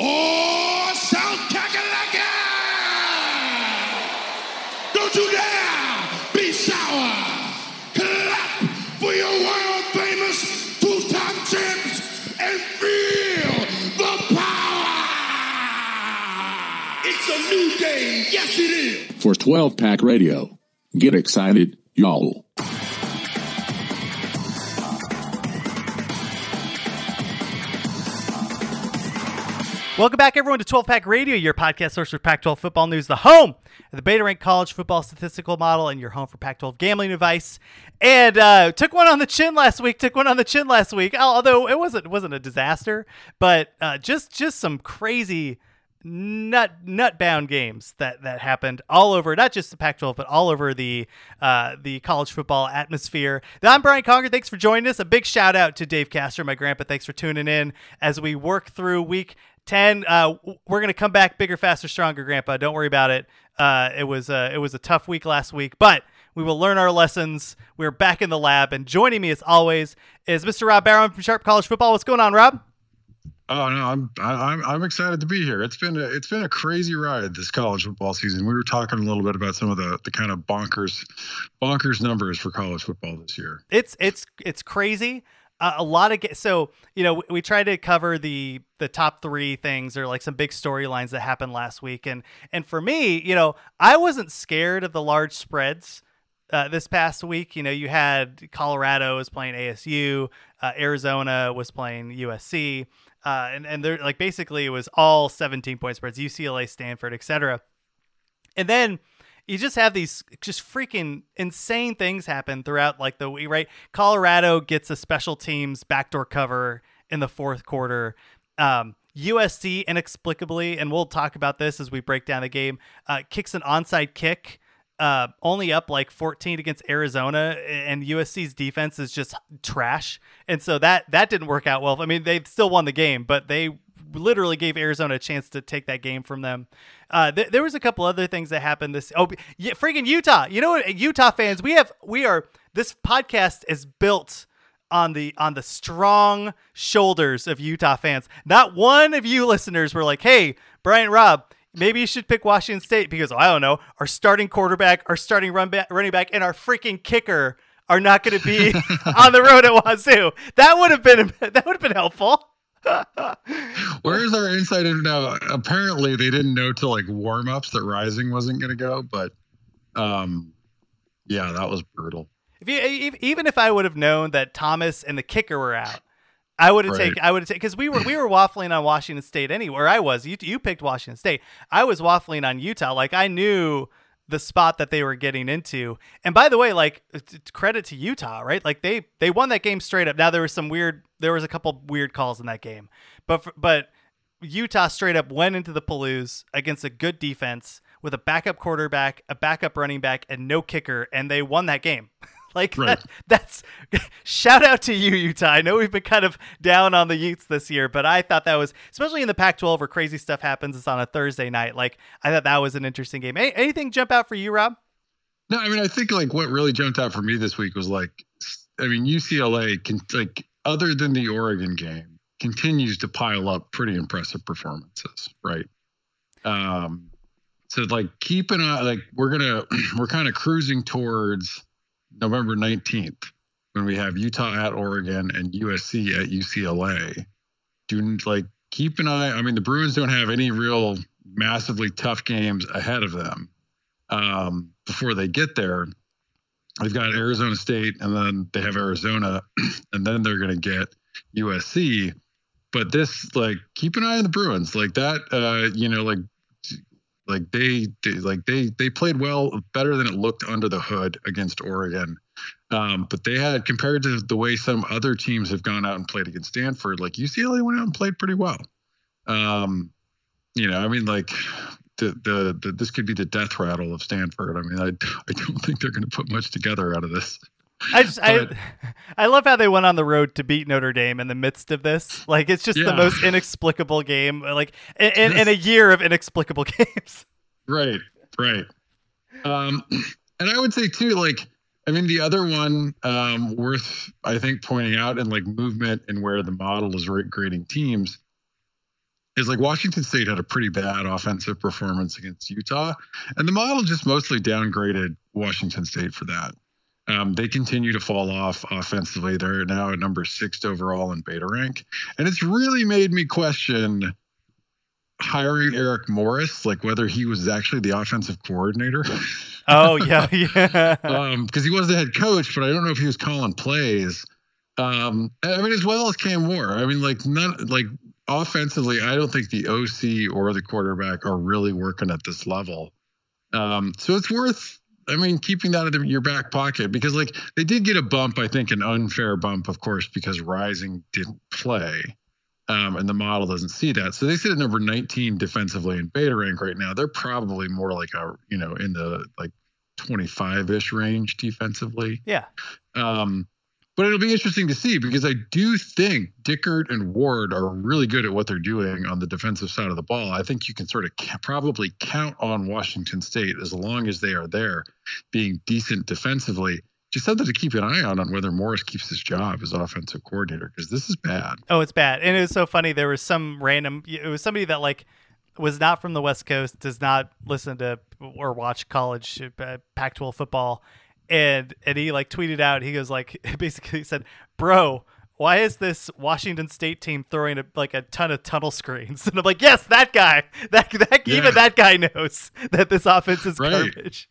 Oh, South Kakalaka! Don't you dare be sour! Clap for your world famous two-time champs and feel the power! It's a new day, yes it is! For 12 Pack Radio, get excited, y'all. Welcome back, everyone, to 12 Pack Radio, your podcast source for Pac 12 football news, the home of the Beta Rank College Football Statistical Model, and your home for Pac 12 gambling advice. And uh, took one on the chin last week. Took one on the chin last week. Although it wasn't wasn't a disaster, but uh, just just some crazy nut bound games that that happened all over not just the Pac-12 but all over the uh, the college football atmosphere. I'm Brian Conger. Thanks for joining us. A big shout out to Dave Castor, my grandpa. Thanks for tuning in as we work through week 10. Uh, we're gonna come back bigger, faster, stronger, Grandpa. Don't worry about it. Uh, it was uh, it was a tough week last week, but we will learn our lessons. We're back in the lab, and joining me as always is Mr. Rob Barron from Sharp College Football. What's going on, Rob? Oh no, I'm I- I'm I'm excited to be here. It's been a it's been a crazy ride this college football season. We were talking a little bit about some of the the kind of bonkers bonkers numbers for college football this year. it's it's it's crazy. A lot of ga- so you know we, we tried to cover the the top three things or like some big storylines that happened last week, and and for me, you know, I wasn't scared of the large spreads. Uh, this past week, you know, you had Colorado was playing ASU, uh, Arizona was playing USC, uh, and and they're like basically it was all 17 point spreads, UCLA, Stanford, etc. And then you just have these just freaking insane things happen throughout like the week, right? Colorado gets a special teams backdoor cover in the fourth quarter. Um, USC inexplicably, and we'll talk about this as we break down the game, uh, kicks an onside kick. Uh, only up like 14 against Arizona, and USC's defense is just trash, and so that that didn't work out well. I mean, they still won the game, but they literally gave Arizona a chance to take that game from them. Uh, th- there was a couple other things that happened this. Oh, yeah, freaking Utah! You know what, Utah fans? We have we are this podcast is built on the on the strong shoulders of Utah fans. Not one of you listeners were like, "Hey, Brian Rob." Maybe you should pick Washington State because I don't know. Our starting quarterback, our starting run back, running back, and our freaking kicker are not going to be on the road at Wazoo. That would have been that would have been helpful. Where is our insight into now? Apparently, they didn't know till like warm ups that Rising wasn't going to go, but um, yeah, that was brutal. If you, even if I would have known that Thomas and the kicker were out, I would have Right. taken. I would have taken because we were we were waffling on Washington State anywhere. I was. You you picked Washington State. I was waffling on Utah. Like I knew the spot that they were getting into. And by the way, like credit to Utah, right? Like they they won that game straight up. Now there was some weird. There was a couple weird calls in that game, but but Utah straight up went into the Palouse against a good defense with a backup quarterback, a backup running back, and no kicker, and they won that game. like Right. that, that's shout out to you, Utah. I know we've been kind of down on the Utes this year, but I thought that was especially in the Pac-12 where crazy stuff happens. It's on a Thursday night. Like I thought that was an interesting game. Any, anything jump out for you, Rob? No, I mean, I think like what really jumped out for me this week was like, I mean, UCLA can like other than the Oregon game continues to pile up pretty impressive performances, right? Um, so like keep an eye, like we're gonna we're kind of cruising towards November nineteenth when we have Utah at Oregon and USC at UCLA. Do like keep an eye. I mean, the Bruins don't have any real massively tough games ahead of them um, before they get there. They've got Arizona State, and then they have Arizona, and then they're going to get USC. But this, like, keep an eye on the Bruins, like that. Uh, you know, like, like they, they, like they, they played well, better than it looked under the hood against Oregon. Um, but they had compared to the way some other teams have gone out and played against Stanford, like UCLA went out and played pretty well. Um, you know, I mean, like the, the, the this could be the death rattle of Stanford. I mean, I I don't think they're going to put much together out of this. I just I I love how they went on the road to beat Notre Dame in the midst of this. Like it's just the most inexplicable game. Like in, in, in a year of inexplicable games. Right, right. Um, and I would say too, like, I mean, the other one um, worth I think pointing out and like movement and where the model is ra- grading teams is like Washington State had a pretty bad offensive performance against Utah, and the model just mostly downgraded Washington State for that. Um, they continue to fall off offensively. They're now at number six overall in beta rank, and it's really made me question hiring Eric Morris, like whether he was actually the offensive coordinator. Oh yeah, yeah. um, because he was the head coach, but I don't know if he was calling plays. Um, I mean, as well as Cam Moore. I mean, like none, like offensively, I don't think the OC or the quarterback are really working at this level. Um, so it's worth, I mean, keeping that in your back pocket because, like, they did get a bump. I think an unfair bump, of course, because Rising didn't play. Um, and the model doesn't see that. So they sit at number 19 defensively in beta rank right now. They're probably more like a, you know, in the like 25 ish range defensively. yeah. Um, but it'll be interesting to see because I do think Dickert and Ward are really good at what they're doing on the defensive side of the ball. I think you can sort of ca- probably count on Washington State as long as they are there being decent defensively. Just something to keep an eye on on whether Morris keeps his job as offensive coordinator because this is bad. Oh, it's bad. And it was so funny. There was some random. It was somebody that like was not from the West Coast, does not listen to or watch college uh, Pac-12 football, and and he like tweeted out. He goes like basically said, "Bro." Why is this Washington State team throwing a, like a ton of tunnel screens? And I'm like, yes, that guy. That that Yeah. even that guy knows that this offense is Right. garbage.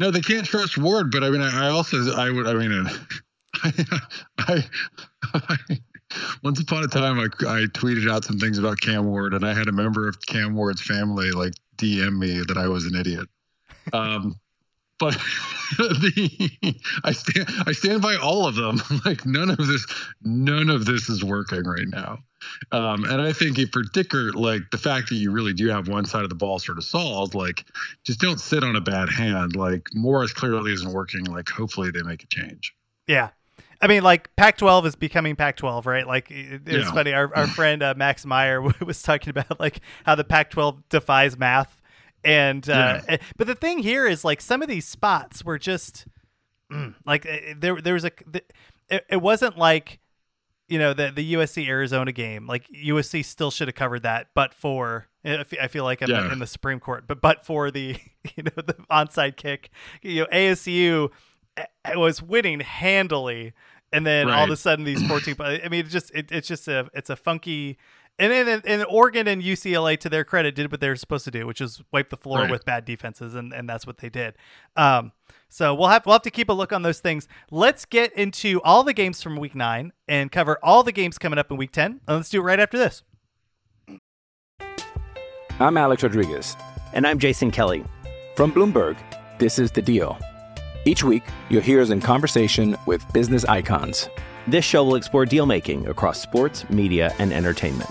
no, they can't trust Ward, but I mean, I I also, I would, I mean, I, I, I once upon a time, I, I tweeted out some things about Cam Ward, and I had a member of Cam Ward's family like DM me that I was an idiot. Um, but the I stand I stand by all of them. like none of this, none of this is working right now. Um, and I think if for Dickert, like the fact that you really do have one side of the ball sort of solved, like just don't sit on a bad hand. Like Morris clearly isn't working. Like hopefully they make a change. Yeah. I mean, like Pac-12 is becoming Pac-12, right? Like it, it Yeah. funny. Our, our friend uh, Max Meyer was talking about like how the Pac-12 defies math, and uh, eh, but the thing here is like some of these spots were just mm, like eh, there there was a it, it wasn't like you know the the USC Arizona game. Like USC still should have covered that, but for I feel like I'm Yeah. in the Supreme Court, but but for the you know the onside kick, you know ASU eh, was winning handily, and then all of a sudden these 14. I mean, it just it, it's just a it's a funky. And then and Oregon and UCLA, to their credit, did what they were supposed to do, which is wipe the floor Right. with bad defenses, and, and that's what they did. Um, so we'll have we'll have to keep a look on those things. Let's get into all the games from Week Nine and cover all the games coming up in Week Ten. And let's do it right after this. I'm Alex Rodriguez. And I'm Jason Kelly. From Bloomberg, this is The Deal. Each week, you'll hear us in conversation with business icons. This show will explore deal making across sports, media, and entertainment.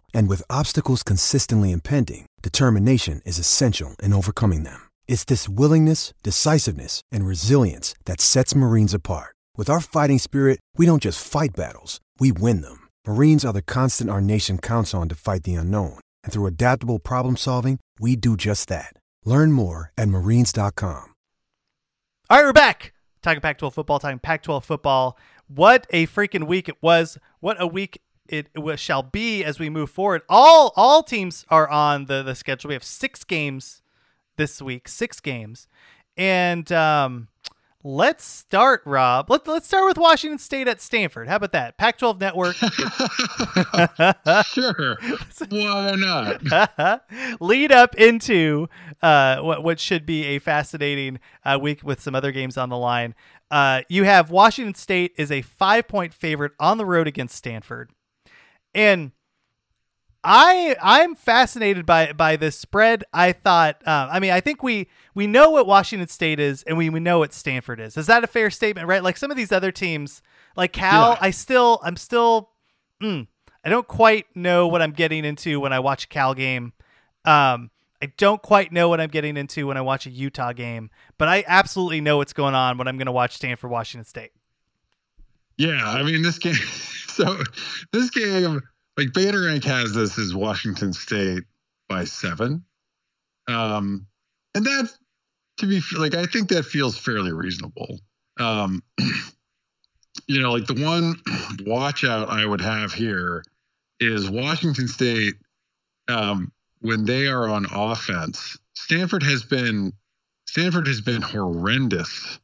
And with obstacles consistently impending, determination is essential in overcoming them. It's this willingness, decisiveness, and resilience that sets Marines apart. With our fighting spirit, we don't just fight battles, we win them. Marines are the constant our nation counts on to fight the unknown. And through adaptable problem solving, we do just that. Learn more at marines.com. All right, we're back. Talking Pac-12 football, talking Pac-12 football. What a freaking week it was. What a week it, shall be as we move forward. All all teams are on the, the schedule. We have six games this week, six games. And um, Let's start, Rob. Let, let's start with Washington State at Stanford. How about that? Pac 12 network. sure. Why not? Lead up into uh, what, what should be a fascinating uh, week with some other games on the line. Uh, you have Washington State is a five point favorite on the road against Stanford. And I I'm fascinated by by this spread. I thought, um, I mean, I think we we know what Washington State is, and we, we know what Stanford is. Is that a fair statement? Right? Like some of these other teams, like Cal, yeah. I still I'm still, mm, I don't quite know what I'm getting into when I watch a Cal game. Um, I don't quite know what I'm getting into when I watch a Utah game, but I absolutely know what's going on when I'm going to watch Stanford Washington State. Yeah, I mean this game. So this game like Beta Rank has this as Washington State by seven. Um, and that to be like, I think that feels fairly reasonable. Um, you know, like the one watch out I would have here is Washington State um, when they are on offense. Stanford has been Stanford has been horrendous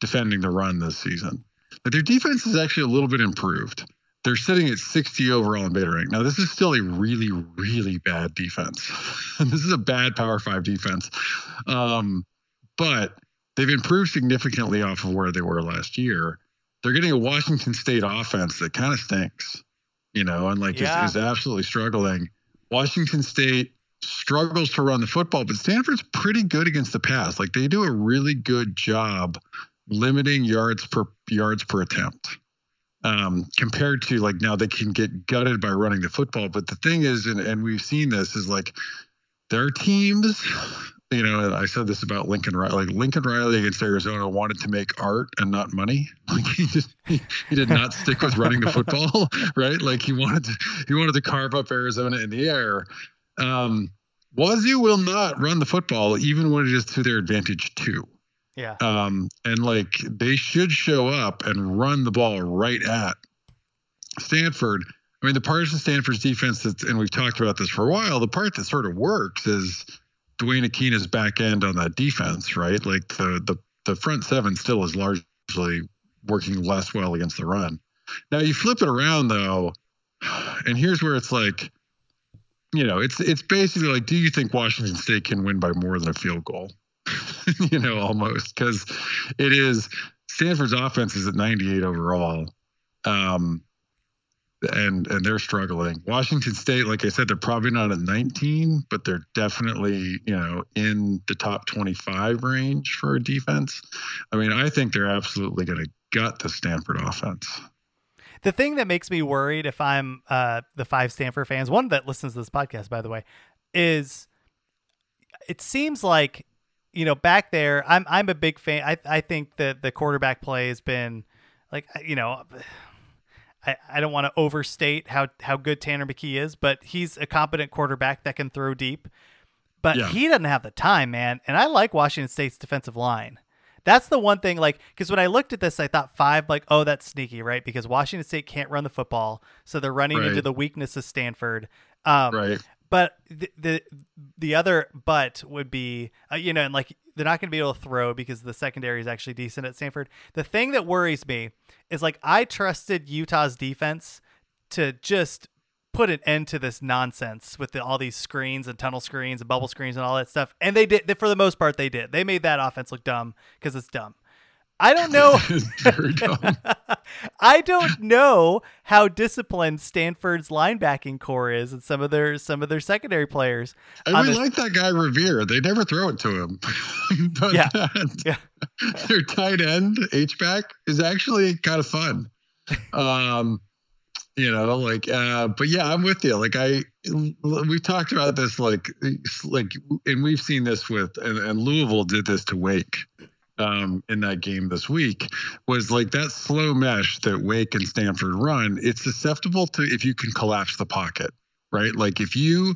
defending the run this season. But their defense is actually a little bit improved. They're sitting at 60 overall in beta rank. Now, this is still a really, really bad defense. this is a bad Power Five defense. Um, but they've improved significantly off of where they were last year. They're getting a Washington State offense that kind of stinks, you know, and like yeah. is, is absolutely struggling. Washington State struggles to run the football, but Stanford's pretty good against the pass. Like they do a really good job limiting yards per yards per attempt um, compared to like now they can get gutted by running the football. But the thing is, and, and we've seen this, is like their teams, you know, I said this about Lincoln Riley. Like Lincoln Riley against Arizona wanted to make art and not money. Like he just he, he did not stick with running the football, right? Like he wanted to he wanted to carve up Arizona in the air. Um, Wazoo will not run the football even when it is to their advantage too. Yeah. Um, and like they should show up and run the ball right at Stanford. I mean, the part of Stanford's defense that's, and we've talked about this for a while, the part that sort of works is Duane Akina's back end on that defense, right? Like the the the front seven still is largely working less well against the run. Now you flip it around though, and here's where it's like, you know, it's it's basically like, do you think Washington State can win by more than a field goal? you know, almost because it is Stanford's offense is at 98 overall. Um, and and they're struggling. Washington State, like I said, they're probably not at 19, but they're definitely you know in the top 25 range for a defense. I mean, I think they're absolutely going to gut the Stanford offense. The thing that makes me worried if I'm uh, the five Stanford fans, one that listens to this podcast, by the way, is it seems like you know, back there, I'm I'm a big fan. I I think that the quarterback play has been like you know. I, I don't want to overstate how, how good Tanner McKee is, but he's a competent quarterback that can throw deep. But yeah. he doesn't have the time, man. And I like Washington State's defensive line. That's the one thing, like, because when I looked at this, I thought five, like, oh, that's sneaky, right? Because Washington State can't run the football, so they're running right. into the weakness of Stanford. Um, right. But the the, the other but would be uh, you know and like they're not going to be able to throw because the secondary is actually decent at Stanford. The thing that worries me is like I trusted Utah's defense to just put an end to this nonsense with the, all these screens and tunnel screens and bubble screens and all that stuff. And they did, they, for the most part, they did. They made that offense look dumb because it's dumb. I don't know. I don't know how disciplined Stanford's linebacking corps is, and some of their some of their secondary players. And we this... like that guy Revere. They never throw it to him. but yeah. yeah. their tight end H back is actually kind of fun. Um, you know, like, uh, but yeah, I'm with you. Like, I we've talked about this, like, like, and we've seen this with, and, and Louisville did this to Wake um, in that game this week was like that slow mesh that Wake and Stanford run. It's susceptible to if you can collapse the pocket, right? Like if you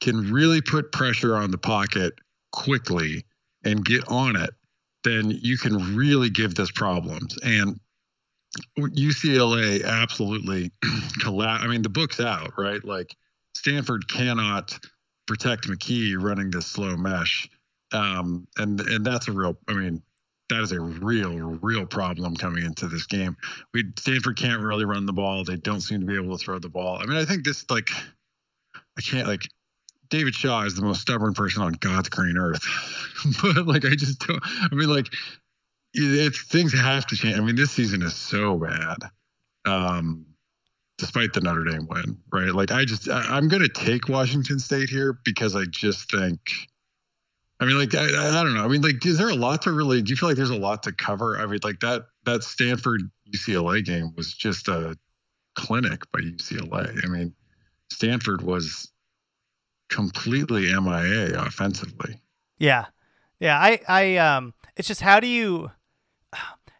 can really put pressure on the pocket quickly and get on it, then you can really give this problems. And UCLA absolutely collapse. I mean, the book's out, right? Like Stanford cannot protect McKee running this slow mesh. Um, and and that's a real. I mean, that is a real, real problem coming into this game. We Stanford can't really run the ball. They don't seem to be able to throw the ball. I mean, I think this like I can't like David Shaw is the most stubborn person on God's green earth. but like I just don't I mean like it's things have to change. I mean, this season is so bad. Um despite the Notre Dame win, right? Like I just I, I'm gonna take Washington State here because I just think I mean, like I, I don't know. I mean, like, is there a lot to really? Do you feel like there's a lot to cover? I mean, like that that Stanford UCLA game was just a clinic by UCLA. I mean, Stanford was completely MIA offensively. Yeah, yeah. I I um, it's just how do you?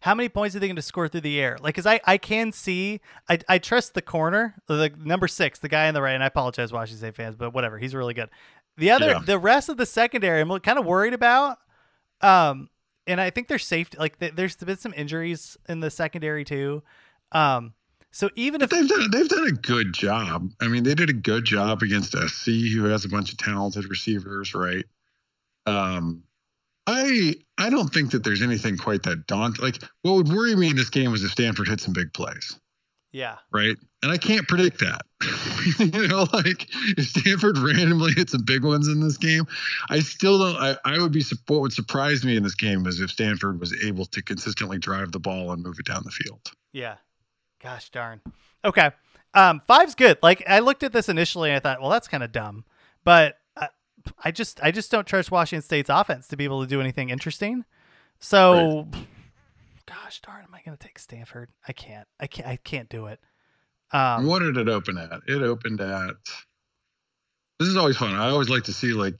How many points are they going to score through the air? Like, cause I, I can see, I, I trust the corner, the number six, the guy on the right. And I apologize, Washington State fans, but whatever. He's really good. The other, yeah. the rest of the secondary, I'm kind of worried about. Um, and I think there's safety. Like there's been some injuries in the secondary too. Um, so even if they've done they've done a good job. I mean, they did a good job against SC, who has a bunch of talented receivers, right? Um, I I don't think that there's anything quite that daunting. Like, what would worry me in this game was if Stanford hit some big plays. Yeah. Right. And I can't predict that. you know, like if Stanford randomly hit some big ones in this game, I still don't. I, I would be what would surprise me in this game is if Stanford was able to consistently drive the ball and move it down the field. Yeah. Gosh darn. Okay. Um, five's good. Like I looked at this initially and I thought, well, that's kind of dumb, but I, I just I just don't trust Washington State's offense to be able to do anything interesting. So. Right gosh darn, am I going to take Stanford? I can't. I can't. I can't do it. Um, what did it open at? It opened at. This is always fun. I always like to see like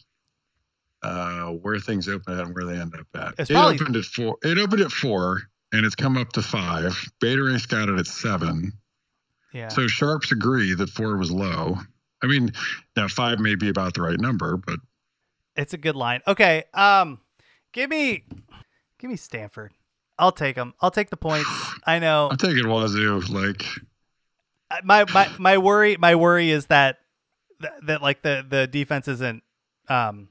uh, where things open at and where they end up at. It's it probably, opened at four. It opened at four, and it's come up to five. Beta Ranks got it at seven. Yeah. So sharps agree that four was low. I mean, now five may be about the right number, but it's a good line. Okay. Um, give me, give me Stanford. I'll take them. I'll take the points. I know. I'm taking Wazoo. Like my my my worry my worry is that that, that like the the defense isn't um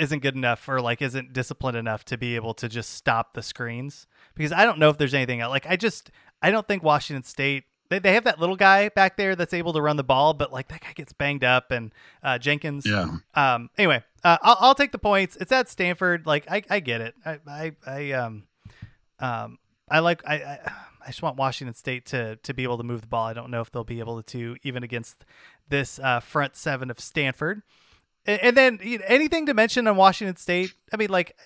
isn't good enough or like isn't disciplined enough to be able to just stop the screens because I don't know if there's anything else. like I just I don't think Washington State they, they have that little guy back there that's able to run the ball but like that guy gets banged up and uh, Jenkins yeah um anyway uh, I'll, I'll take the points it's at Stanford like I, I get it I, I I um um, I like I, I, I just want Washington State to to be able to move the ball. I don't know if they'll be able to even against this uh, front seven of Stanford. And, and then you know, anything to mention on Washington State? I mean, like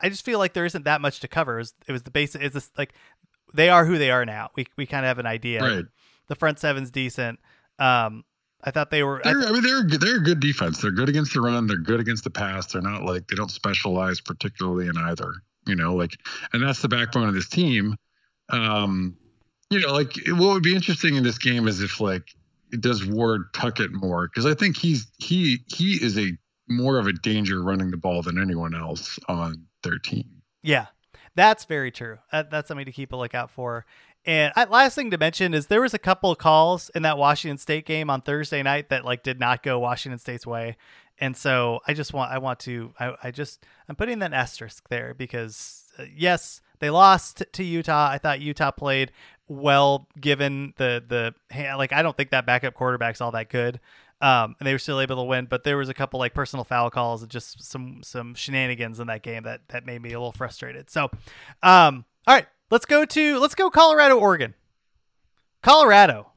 I just feel like there isn't that much to cover. It was, it was the basic. Is this like they are who they are now? We we kind of have an idea. Right. The front seven's decent. Um, I thought they were. I, th- I, mean, they're they're a good defense. They're good against the run. They're good against the pass. They're not like they don't specialize particularly in either you know, like, and that's the backbone of this team. Um, you know, like what would be interesting in this game is if like does Ward tuck it more because I think he's he he is a more of a danger running the ball than anyone else on their team. Yeah, that's very true. That, that's something to keep a lookout for. And I, last thing to mention is there was a couple of calls in that Washington State game on Thursday night that like did not go Washington State's way. And so I just want I want to I, I just I'm putting that asterisk there because uh, yes they lost to Utah. I thought Utah played well given the the like I don't think that backup quarterback's all that good. Um, and they were still able to win, but there was a couple like personal foul calls and just some some shenanigans in that game that that made me a little frustrated. So, um, all right, let's go to let's go Colorado, Oregon. Colorado,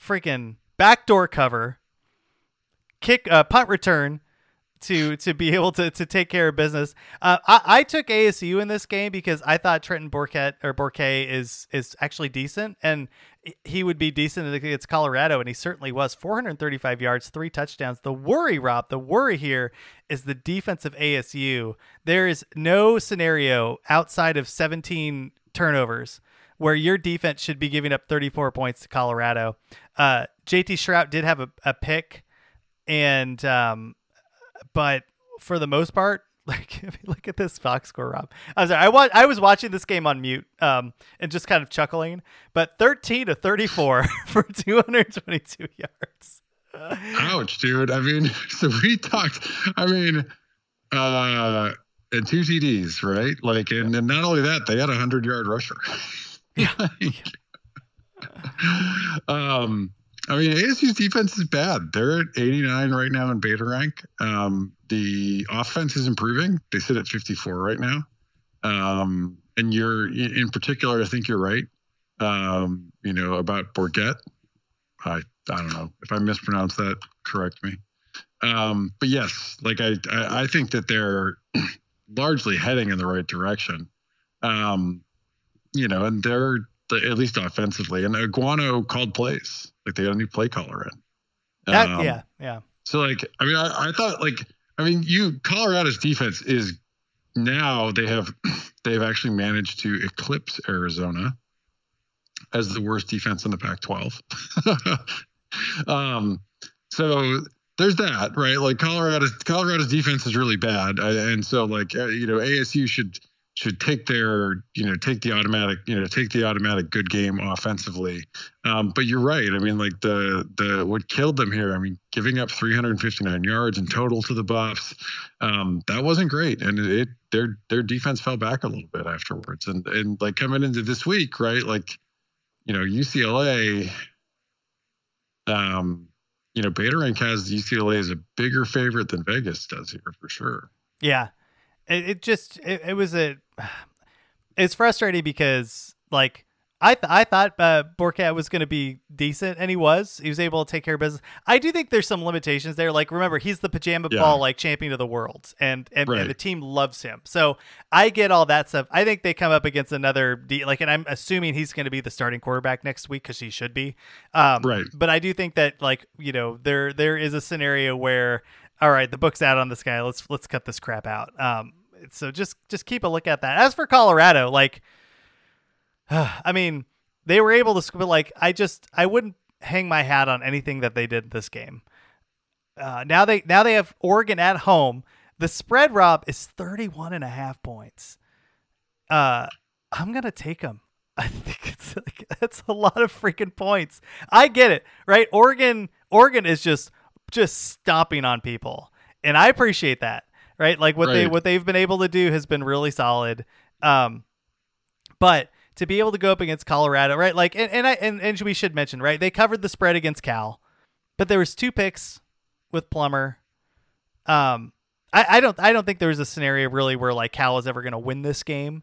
freaking backdoor cover kick uh, punt return to to be able to to take care of business. Uh, I, I took ASU in this game because I thought Trenton Bourguet or Bourguet is is actually decent, and he would be decent against Colorado, and he certainly was. 435 yards, three touchdowns. The worry, Rob, the worry here is the defense of ASU. There is no scenario outside of 17 turnovers where your defense should be giving up 34 points to Colorado. Uh, JT Shrout did have a, a pick and um, but for the most part, like look at this box score, Rob. I was I wa- I was watching this game on mute, um, and just kind of chuckling. But 13 to 34 for 222 yards. Ouch, dude. I mean, so we talked. I mean, uh, and two TDs, right? Like, and, and not only that, they had a hundred yard rusher. Yeah. um, I mean, ASU's defense is bad. They're at 89 right now in beta rank. Um, the offense is improving. They sit at 54 right now. Um, and you're in particular, I think you're right. Um, you know about Bourguet. I I don't know if I mispronounced that. Correct me. Um, but yes, like I, I I think that they're largely heading in the right direction. Um, you know, and they're at least offensively. And Aguano called plays. Like they got a new play caller in. That, um, yeah, yeah. So like, I mean, I, I thought like, I mean, you Colorado's defense is now they have they've actually managed to eclipse Arizona as the worst defense in the Pac-12. um, so there's that, right? Like Colorado's Colorado's defense is really bad, and so like uh, you know ASU should should take their you know take the automatic you know take the automatic good game offensively. Um, but you're right. I mean like the the what killed them here i mean giving up 359 yards in total to the buffs um, that wasn't great. And it their their defense fell back a little bit afterwards. And and like coming into this week right like you know ucla um you know beta rank has ucla as a bigger favorite than vegas does here for sure. Yeah it, it just it, it was a it's frustrating because like I th- I thought uh, Bourguet was going to be decent, and he was. He was able to take care of business. I do think there's some limitations there. Like remember, he's the pajama yeah. ball like champion of the world, and and, right. and, the team loves him. So I get all that stuff. I think they come up against another D, like, and I'm assuming he's going to be the starting quarterback next week because he should be. Um, right. But I do think that like you know there there is a scenario where all right, the book's out on this guy. Let's let's cut this crap out. Um, so just just keep a look at that. As for Colorado, like, I mean, they were able to, but like, I just I wouldn't hang my hat on anything that they did this game. Uh, now they now they have Oregon at home. The spread, Rob, is 31 and a half points. Uh, I'm gonna take them. I think it's like that's a lot of freaking points. I get it, right? Oregon, Oregon is just just stomping on people, and I appreciate that right? Like what right. they what they've been able to do has been really solid. Um, but to be able to go up against Colorado, right? Like, and, and I and, and we should mention, right? They covered the spread against Cal, but there was two picks with Plummer. Um, I, I don't I don't think there was a scenario really where like Cal is ever going to win this game,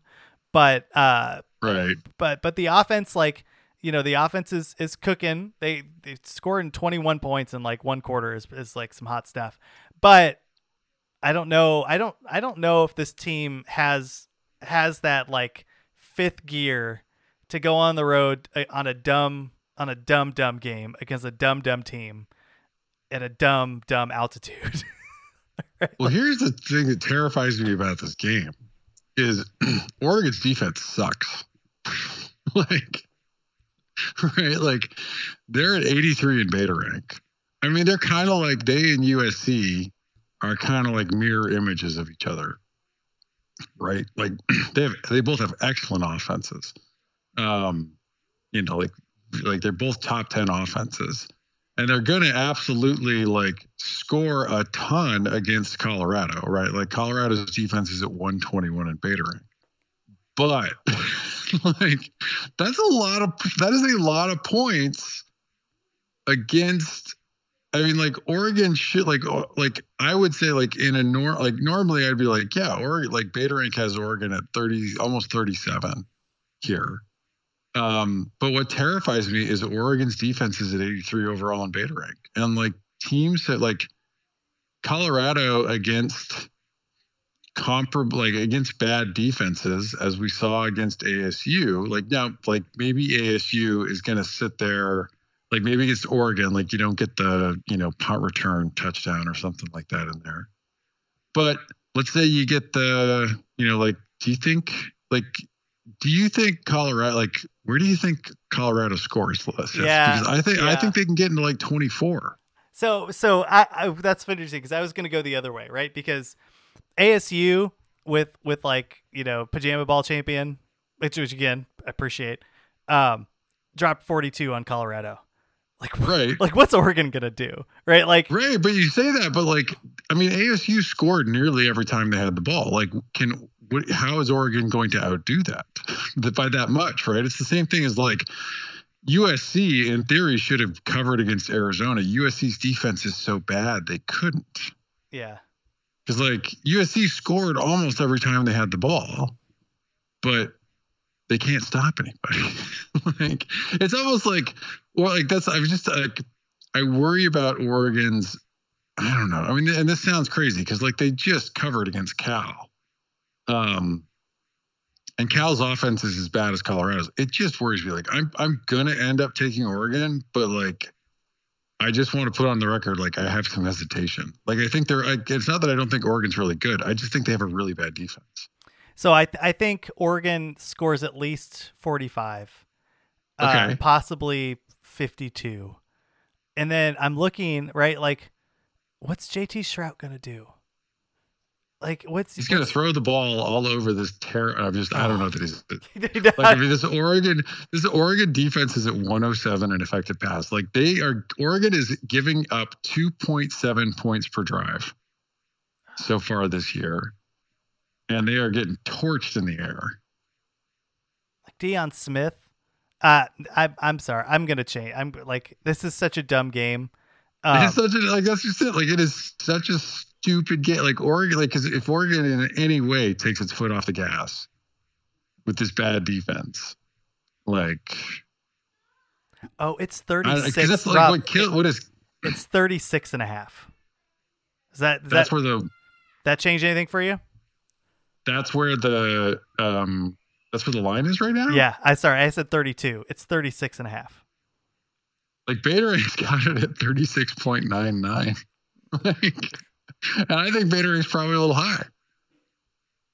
but uh, right. But but the offense, like you know, the offense is is cooking. They they scored in 21 points in like one quarter is is like some hot stuff, but I don't know. I don't. I don't know if this team has has that like fifth gear to go on the road uh, on a dumb on a dumb dumb game against a dumb dumb team at a dumb dumb altitude. right? Well, here's the thing that terrifies me about this game is Oregon's defense sucks. like right like they're at 83 in beta rank. I mean, they're kind of like they and USC are kind of like mirror images of each other, right? Like they have, they both have excellent offenses. Um, you know, like like they're both top ten offenses, and they're going to absolutely like score a ton against Colorado, right? Like Colorado's defense is at 121 in beta rank, but like that's a lot of that is a lot of points against I mean, like Oregon should like like I would say like in a nor like normally I'd be like yeah Oregon like Beta Rank has Oregon at thirty almost thirty seven here, um, but what terrifies me is Oregon's defense is at eighty three overall in Beta Rank. And like teams that like Colorado against comparable like against bad defenses as we saw against ASU like now like maybe ASU is going to sit there like maybe against Oregon, like you don't get the you know punt return touchdown or something like that in there. But let's say you get the you know like do you think like do you think Colorado like where do you think Colorado scores less Yeah, because I think yeah. I think they can get into like twenty four. So so I, I that's interesting because I was going to go the other way, right? Because ASU with with like you know pajama ball champion, which which again I appreciate, um, dropped forty two on Colorado Like Right. Like what's Oregon gonna do? Right? Like Right, but you say that, but like, I mean, ASU scored nearly every time they had the ball. Like, can what, how is Oregon going to outdo that That- by that much? Right? It's the same thing as like USC. In theory, should have covered against Arizona. USC's defense is so bad they couldn't yeah. Because like USC scored almost every time they had the ball, but they can't stop anybody. like it's almost like, well, like that's I was just like I worry about Oregon's. I don't know. I mean, and this sounds crazy because like they just covered against Cal, um, and Cal's offense is as bad as Colorado's. It just worries me. Like I'm I'm gonna end up taking Oregon, but like I just want to put on the record, like I have some hesitation. Like I think they're. Like, it's not that I don't think Oregon's really good. I just think they have a really bad defense. So I I think Oregon scores at least 45. Uh, possibly 52. And then I'm looking, right, like what's JT Shrout going to do? Like what's He's gonna throw the ball all over this terror. I'm just. I don't know that he's. Like. I mean, this Oregon, this Oregon defense is at 107 in effective pass. Like they are, Oregon is giving up 2.7 points per drive so far this year, and they are getting torched in the air. like Deion Smith. Uh I I'm sorry. I'm going to change. I'm like this is such a dumb game. Um, it's such a like that's just it. Like it is such a stupid game. Like Oregon, like because if Oregon in any way takes its foot off the gas with this bad defense, like oh, it's 36. that's like Rob, what kill. What is it's 36 and a half. Is that that's that, where the that change anything for you? that's where the um that's where the line is right now. Yeah, I sorry, I said 32. It's 36 and a half. Like Beta Rank's got it at 36.99. like, and I think Beta Rank's probably a little high.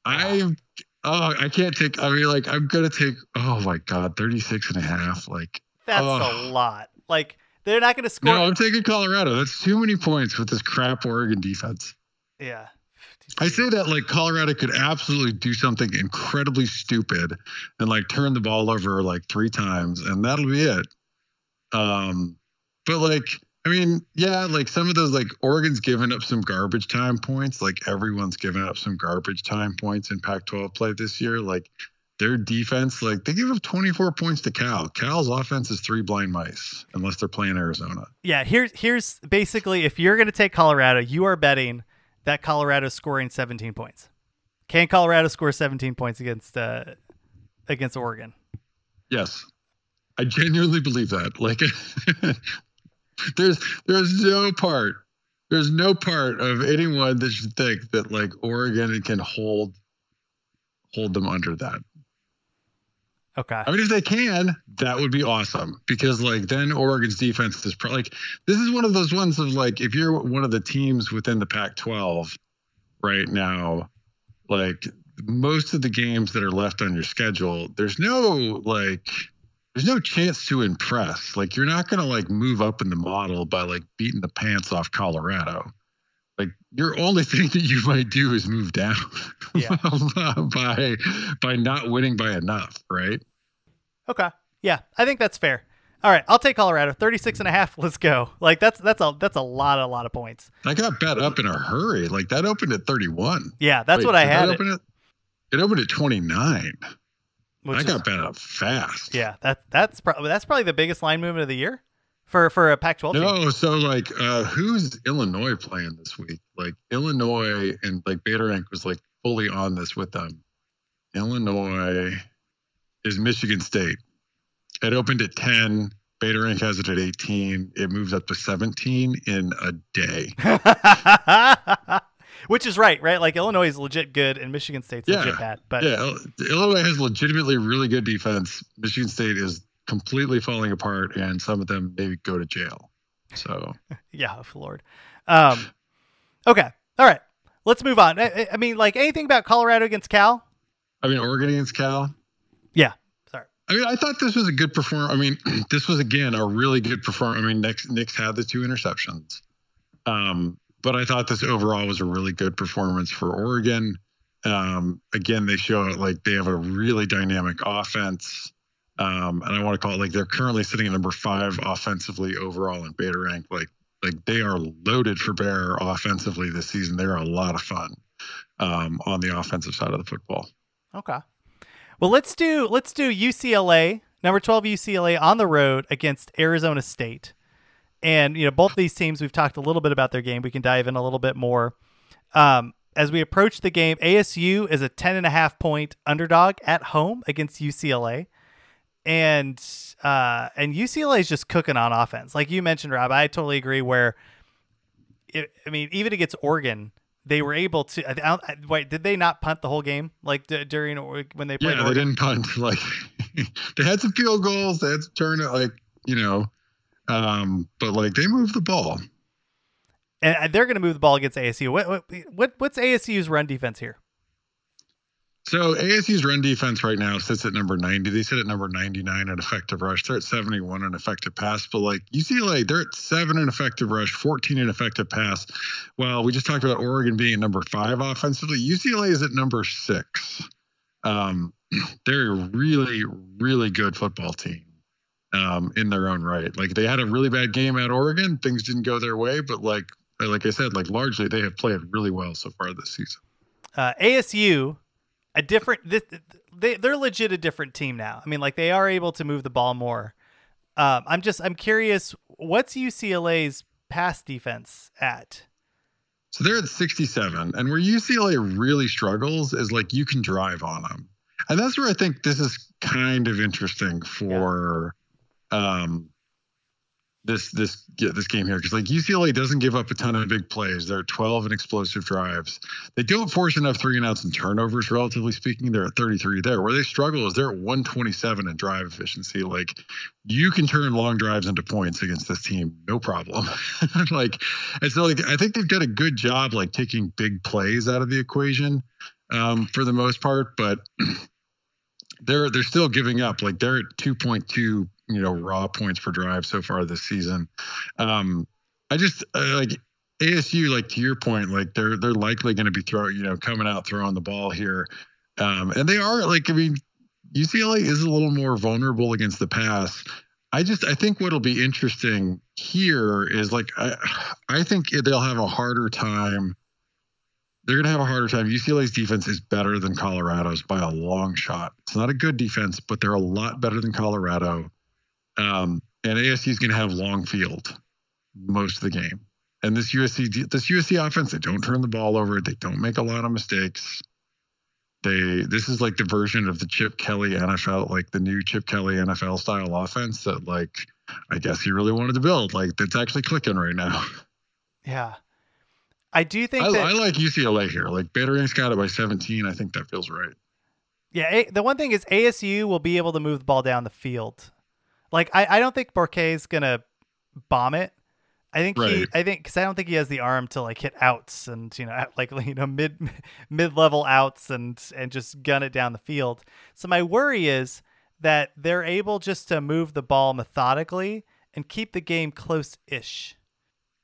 I oh I can't take I mean like I'm gonna take oh my god 36 and a half like That's Ugh. a lot. Like they're not going to score. no I'm taking Colorado that's too many points with this crap Oregon defense. yeah. I say that like Colorado could absolutely do something incredibly stupid and like turn the ball over like three times and that'll be it. Um, but like, I mean, yeah, like some of those like Oregon's given up some garbage time points. Like everyone's given up some garbage time points in Pac-12 play this year. Like their defense, like they give up 24 points to Cal. Cal's offense is three blind mice unless they're playing Arizona. Yeah, here's here's basically if you're going to take Colorado, you are betting that Colorado's scoring 17 points. Can Colorado score 17 points against uh against Oregon? Yes. I genuinely believe that. Like there's there's no part there's no part of anyone that should think that like Oregon can hold hold them under that. Okay. I mean if they can, that would be awesome because like then Oregon's defense is pro- like this is one of those ones of like if you're one of the teams within the Pac-12 right now like most of the games that are left on your schedule there's no like there's no chance to impress. Like you're not gonna like move up in the model by like beating the pants off Colorado. Like your only thing that you might do is move down Yeah. by by not winning by enough, right? Okay. Yeah, I think that's fair. All right, I'll take Colorado. 36 and a half. Let's go. Like that's that's a that's a lot a lot of points. I got bet up in a hurry. Like that opened at 31. Yeah, that's Wait, what I had. It, at- it opened at 29. I is- got bet up fast. Yeah, that that's probably that's probably the biggest line movement of the year for for a Pac-12 team. No, so like, uh, who's Illinois playing this week? Like Illinois and like Beta was like fully on this with them. Illinois is Michigan State. It opened at 10. Beta Rank has it at 18. It moves up to 17 in a day. Which is right, right? Like Illinois is legit good and Michigan State's Yeah. legit bad. But yeah, Illinois has legitimately really good defense. Michigan State is completely falling apart, and some of them maybe go to jail. So yeah, Lord. Um, okay, all right. Let's move on. I, I- mean, like anything about Colorado against Cal? I mean, Oregon against Cal. Yeah. Sorry. I mean, I thought this was a good perform. I mean, this was again a really good perform. I mean, Nix, Nix had the two interceptions, um, but I thought this overall was a really good performance for Oregon. Um, again, they show like they have a really dynamic offense. Um, and I want to call it like they're currently sitting at number five offensively overall in beta rank. Like like they are loaded for bear offensively this season. They're a lot of fun um, on the offensive side of the football. Okay. Well, let's do let's do UCLA number twelve UCLA on the road against Arizona State, and you know both these teams we've talked a little bit about their game. We can dive in a little bit more. Um, as we approach the game, ASU is a ten and a half point underdog at home against UCLA and uh, and UCLA is just cooking on offense. Like you mentioned, Rob, I totally agree. Where it, I mean, even against Oregon, they were able to. I, I, wait, did they not punt the whole game? Like d- during when they played? Yeah, Oregon? they didn't punt. Like they had some field goals. They had to turn it. Like you know, um, but like they move the ball. And they're going to move the ball against ASU. What, what what what's ASU's run defense here? So ASU's run defense right now sits at number 90. They sit at number 99 at effective rush. They're at 71 in effective pass. But like UCLA, they're at seven in effective rush, 14 in effective pass. Well, we just talked about Oregon being at number five offensively. UCLA is at number six. Um, they're a really, really good football team um, in their own right. Like they had a really bad game at Oregon. Things didn't go their way, but like like I said, like largely they have played really well so far this season. Uh, ASU a different this they they're legit a different team now. I mean, like they are able to move the ball more. Um, I'm just I'm curious, what's UCLA's pass defense at? So they're at 67, and where UCLA really struggles is like you can drive on them, and that's where I think this is kind of interesting for. Um, this this yeah, this game here because like UCLA doesn't give up a ton of big plays. They're 12 in explosive drives. They don't force enough three and outs and turnovers, relatively speaking. They're at 33 there. Where they struggle is they're at 127 in drive efficiency. Like you can turn long drives into points against this team, no problem. like and so like I think they've done a good job like taking big plays out of the equation um, for the most part, but they're they're still giving up. Like they're at 2.2 you know raw points per drive so far this season. Um, I just uh, like ASU, like to your point, like they're they're likely going to be throwing, you know, coming out throwing the ball here, um, and they are like I mean, UCLA is a little more vulnerable against the pass. I just I think what'll be interesting here is like I I think they'll have a harder time. They're going to have a harder time. UCLA's defense is better than Colorado's by a long shot. It's not a good defense, but they're a lot better than Colorado. Um, and ASU is going to have long field most of the game. And this USC this USC offense, they don't turn the ball over. They don't make a lot of mistakes. They this is like the version of the Chip Kelly NFL, like the new Chip Kelly NFL style offense that like I guess he really wanted to build. Like that's actually clicking right now. Yeah. I do think I, that, I like UCLA here. Like Beta Rank's got it by 17. I think that feels right. Yeah, a, the one thing is ASU will be able to move the ball down the field. Like I, I don't think Bourguet's gonna bomb it. I think right. he, I think, because I don't think he has the arm to like hit outs and you know, like you know, mid mid level outs and and just gun it down the field. So my worry is that they're able just to move the ball methodically and keep the game close-ish.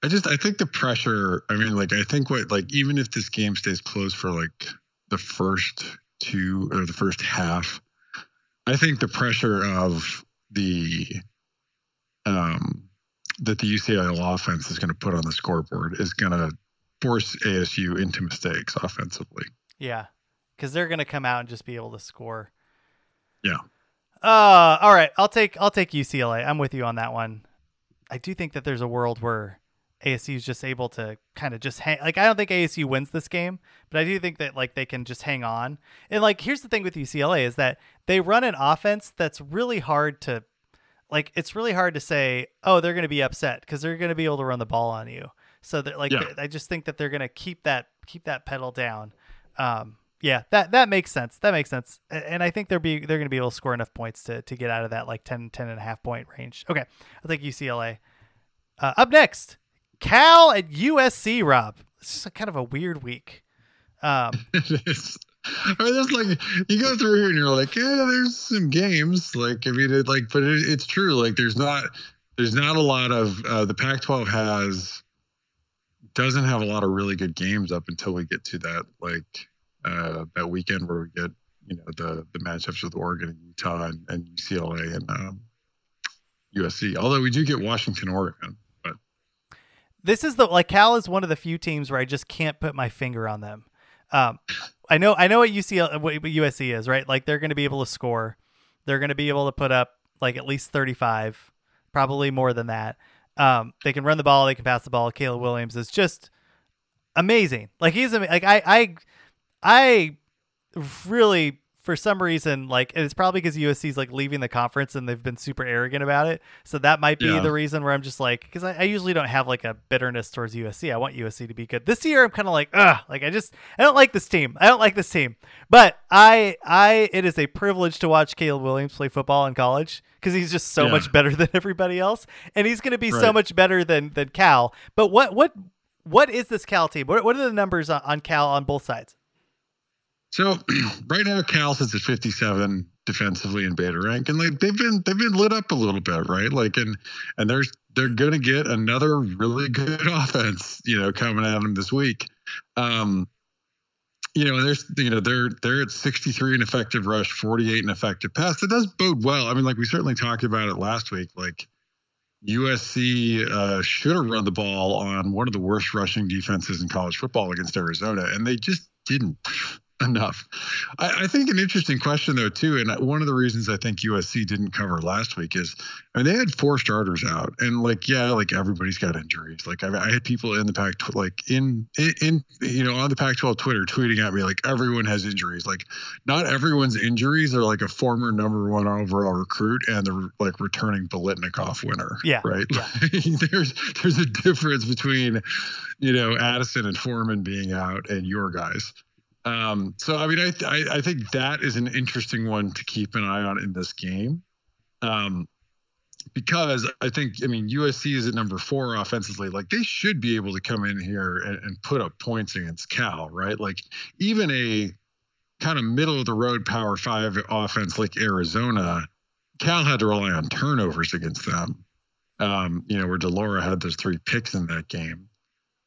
I just, I think the pressure. I mean, like, I think what, like, even if this game stays close for like the first two or the first half, I think the pressure of the um that the UCLA offense is going to put on the scoreboard is going to force ASU into mistakes offensively. Yeah, because they're going to come out and just be able to score. Yeah. Uh, all right. I'll take I'll take UCLA. I'm with you on that one. I do think that there's a world where ASU is just able to kind of just hang. Like I don't think ASU wins this game, but I do think that like they can just hang on. And like here's the thing with UCLA is that they run an offense that's really hard to like it's really hard to say, oh, they're going to be upset because they're going to be able to run the ball on you. So that like yeah. I just think that they're going to keep that keep that pedal down. Um, yeah, that that makes sense. That makes sense. And I think they're be they're going to be able to score enough points to to get out of that like 10 10 and a half point range. Okay. I think UCLA. Uh, up next, Cal at USC, Rob. This is kind of a weird week. Um, it is. I mean, there's like you go through here and you're like, yeah, there's some games. Like, I mean, it, like, but it, it's true. Like, there's not, there's not a lot of uh, the Pac-12 has doesn't have a lot of really good games up until we get to that like uh, that weekend where we get you know the the matchups with Oregon and Utah and, and UCLA and um, USC. Although we do get Washington, Oregon, this is the like Cal is one of the few teams where I just can't put my finger on them. Um, I know I know what UCL what USC is right. Like they're going to be able to score. They're going to be able to put up like at least thirty five, probably more than that. Um, they can run the ball. They can pass the ball. Caleb Williams is just amazing. Like he's like I I I really for some reason, like it's probably because USC's like leaving the conference and they've been super arrogant about it. So that might be Yeah. the reason where I'm just like, because I, I usually don't have like a bitterness towards USC. I want USC to be good. This year, I'm kind of like, ugh, like I just I don't like this team. I don't like this team. But I I it is a privilege to watch Caleb Williams play football in college because he's just so Yeah. much better than everybody else, and he's going to be so much better than than Cal. But what what what is this Cal team? What what are the numbers on, on Cal on both sides? So right now, Cal sits at 57 defensively in beta rank, and like they've been they've been lit up a little bit, right? Like and and there's they're gonna get another really good offense, you know, coming at them this week. Um, you know, there's you know they're they're at 63 in effective rush, 48 in effective pass. That does bode well. I mean, like we certainly talked about it last week. Like USC uh, should have run the ball on one of the worst rushing defenses in college football against Arizona, and they just didn't enough. I, I think an interesting question though too, and one of the reasons I think USC didn't cover last week is, I mean, they had four starters out, and like yeah, like everybody's got injuries. Like I, I had people in the pack, tw- like in, in in you know on the Pac-12 Twitter tweeting at me like everyone has injuries. Like not everyone's injuries are like a former number one overall recruit and the like returning Biletnikoff winner. Yeah, right. yeah. there's there's a difference between you know Addison and Foreman being out and your guys. Um, so I mean, I, I I think that is an interesting one to keep an eye on in this game, um, because I think I mean USC is at number four offensively. Like they should be able to come in here and, and put up points against Cal, right? Like even a kind of middle of the road Power Five offense like Arizona, Cal had to rely on turnovers against them. Um, you know, where de Laura had those three picks in that game.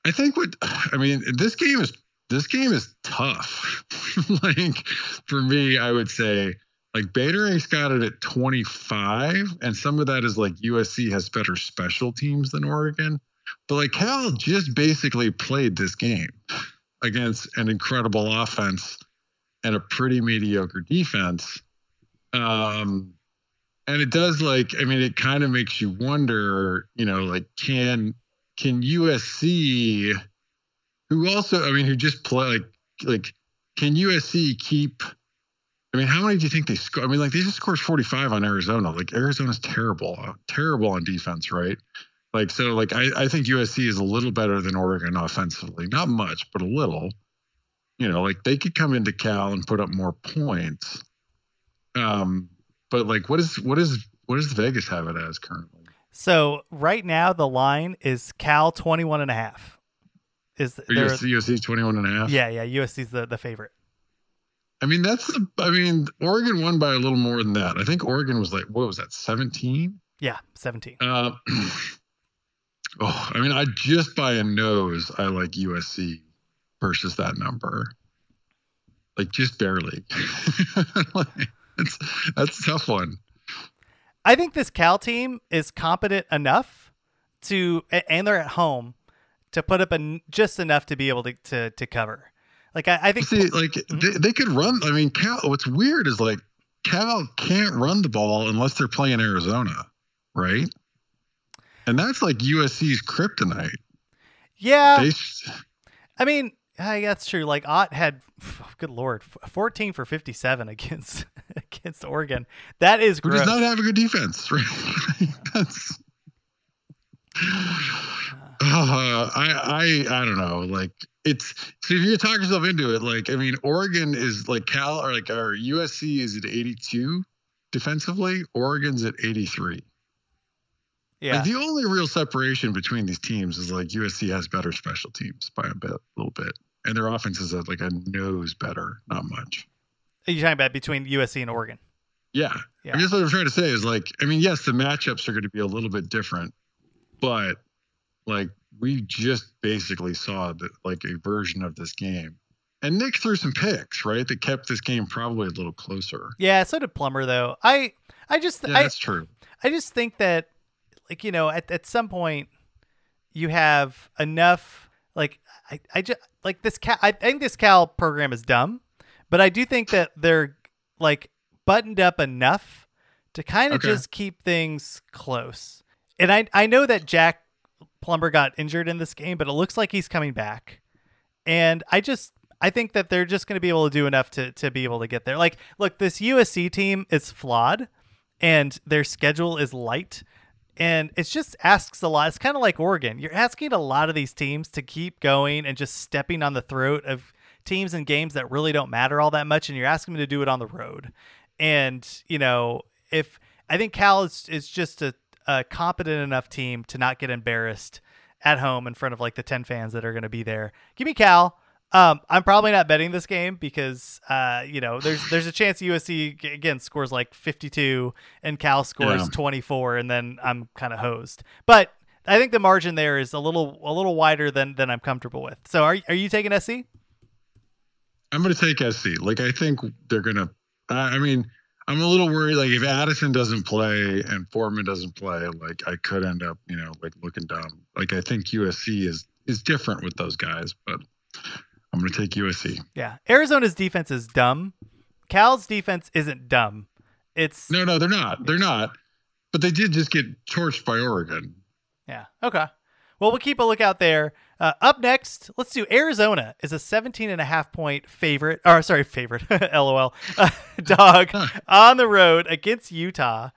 I think what I mean, this game is this game is tough. like for me, I would say like Beta Rank's got it at 25, and some of that is like USC has better special teams than Oregon. But like Cal just basically played this game against an incredible offense and a pretty mediocre defense. Um, and it does like I mean, it kind of makes you wonder, you know, like can can USC who also I mean who just play like like can USC keep I mean, how many do you think they score? I mean, like they just scored 45 on Arizona. Like Arizona's terrible, terrible on defense, right? Like so, like I, I think USC is a little better than Oregon offensively, not much, but a little. You know, like they could come into Cal and put up more points. Um, but like, what is what is what does Vegas have it as currently? So right now the line is Cal 21 and a half. Is there USC, USC 21 and a half. Yeah, yeah, USC's the, the favorite. I mean, that's the. I mean, Oregon won by a little more than that. I think Oregon was like, what was that, 17? Yeah, 17. Uh, oh, I mean, I just by a nose, I like USC versus that number. Like just barely. like, it's that's a tough one. I think this Cal team is competent enough to and they're at home to put up en- just enough to be able to to, to cover. Like I, I think See, like mm-hmm. they, they could run. I mean, Cal. What's weird is like Cal can't run the ball unless they're playing Arizona, right? And that's like USC's kryptonite. yeah, They, I mean, I, that's true. Like Ott had, good lord, 14 for 57 against against Oregon. That is gross. does not have a good defense, right? that's. Uh, Uh, I I I don't know. Like it's so if you talk yourself into it, like I mean, Oregon is like Cal or like our USC is at 82 defensively. Oregon's at 83. yeah, Like the only real separation between these teams is like USC has better special teams by a bit, a little bit, and their offense is at like a nose better, not much. Are you talking about between USC and Oregon? Yeah. Yeah. I guess what I'm trying to say is like, I mean, yes, the matchups are going to be a little bit different, but like we just basically saw that like a version of this game. and Nix threw some picks, right? That kept this game probably a little closer. Yeah, so did Plummer though. I I just Yeah, I, that's true. I just think that like you know at at some point you have enough like I I just like this cal I think this Cal program is dumb, but I do think that they're like buttoned up enough to kind of Okay. just keep things close. And I I know that Jack Plummer got injured in this game, but it looks like he's coming back. And I just I think that they're just going to be able to do enough to to be able to get there. Like, look, this USC team is flawed, and their schedule is light, and it just asks a lot. It's kind of like Oregon. You're asking a lot of these teams to keep going and just stepping on the throat of teams and games that really don't matter all that much, and you're asking them to do it on the road. And you know, if I think Cal is is just a, a competent enough team to not get embarrassed at home in front of like the 10 fans that are going to be there. Give me Cal. Um, I'm probably not betting this game because, uh, you know, there's there's a chance USC again scores like 52 and Cal scores Yeah. 24, and then I'm kind of hosed. But I think the margin there is a little a little wider than than I'm comfortable with. So are are you taking SC? I'm going to take SC. Like I think they're going to. I mean, I'm a little worried. Like if Addison doesn't play and Foreman doesn't play, like I could end up, you know, like looking dumb. Like I think USC is is different with those guys, but I'm going to take USC. Yeah, Arizona's defense is dumb. Cal's defense isn't dumb. It's No, no, they're not. They're not. But they did just get torched by Oregon. Yeah. Okay. Well, we'll keep a lookout there. Uh, up next, let's do Arizona is a 17 and a half point favorite, or sorry, favorite, lol, uh, dog on the road against Utah.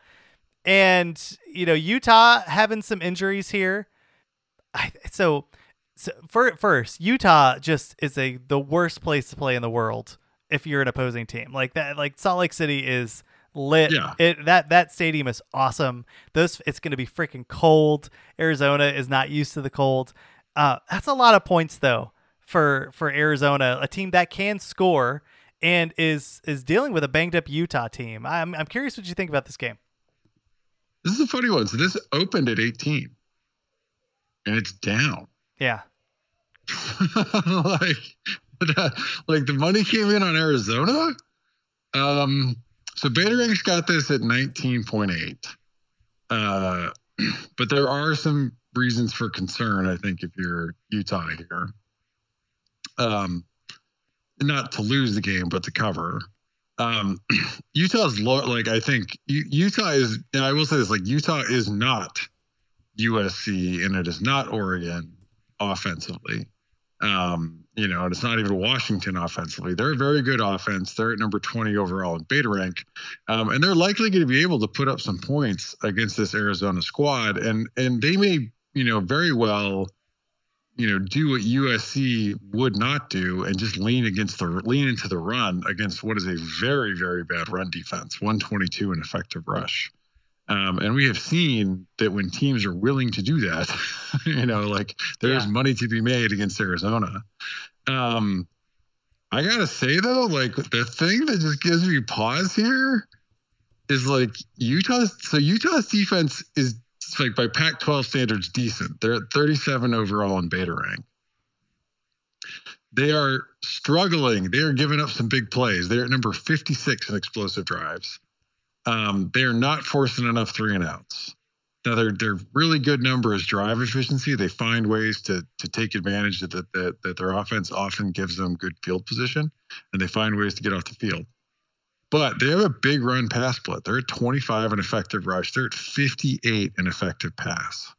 And, you know, Utah having some injuries here. I, so, so for, first, Utah just is a the worst place to play in the world if you're an opposing team. Like that, like Salt Lake City is lit. Yeah. It that that stadium is awesome. Those it's going to be freaking cold. Arizona is not used to the cold. Uh, that's a lot of points though for for Arizona, a team that can score and is is dealing with a banged up Utah team. I'm I'm curious what you think about this game. This is a funny one. So this opened at 18, and it's down. Yeah. like, like the money came in on Arizona. Um, so Beta Rank's got this at 19.8. Uh, but there are some reasons for concern, I think, if you're Utah here. Um, not to lose the game, but to cover. Um, Utah's like I think U- Utah is, and I will say this: like Utah is not USC, and it is not Oregon offensively. Um, you know, and it's not even Washington offensively. They're a very good offense. They're at number 20 overall in beta rank. Um, and they're likely going to be able to put up some points against this Arizona squad. And and they may, you know, very well, you know, do what USC would not do and just lean against the lean into the run against what is a very, very bad run defense, 122 in effective rush. Um, and we have seen that when teams are willing to do that, you know, like there's Yeah. money to be made against Arizona. Um, I gotta say though, like the thing that just gives me pause here is like Utah's. So Utah's defense is like by Pac-12 standards decent. They're at 37 overall in beta rank. They are struggling. They are giving up some big plays. They're at number 56 in explosive drives. Um, they are not forcing enough three and outs. Now their their really good number is drive efficiency. They find ways to to take advantage that that that their offense often gives them good field position, and they find ways to get off the field. But they have a big run pass split. They're at 25 in effective rush. They're at 58 in effective pass.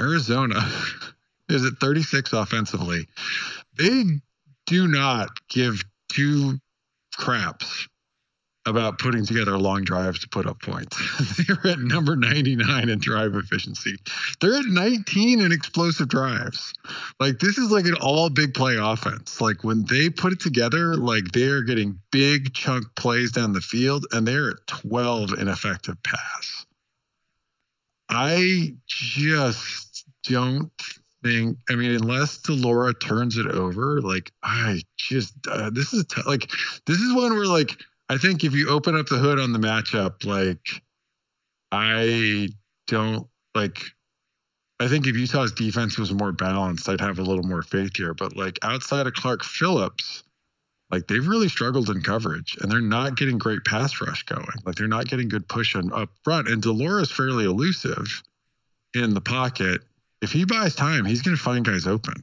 Arizona is at 36 offensively. They do not give two craps about putting together long drives to put up points. They're at number 99 in drive efficiency. They're at 19 in explosive drives. Like this is like an all big play offense. Like when they put it together, like they're getting big chunk plays down the field and they're at 12 in effective pass. I just don't think I mean unless de Laura turns it over, like I just uh, this is t- like this is one where like I think if you open up the hood on the matchup, like I don't like. I think if Utah's defense was more balanced, I'd have a little more faith here. But like outside of Clark Phillips, like they've really struggled in coverage and they're not getting great pass rush going. Like they're not getting good push on up front. And de Laura is fairly elusive in the pocket. If he buys time, he's going to find guys open.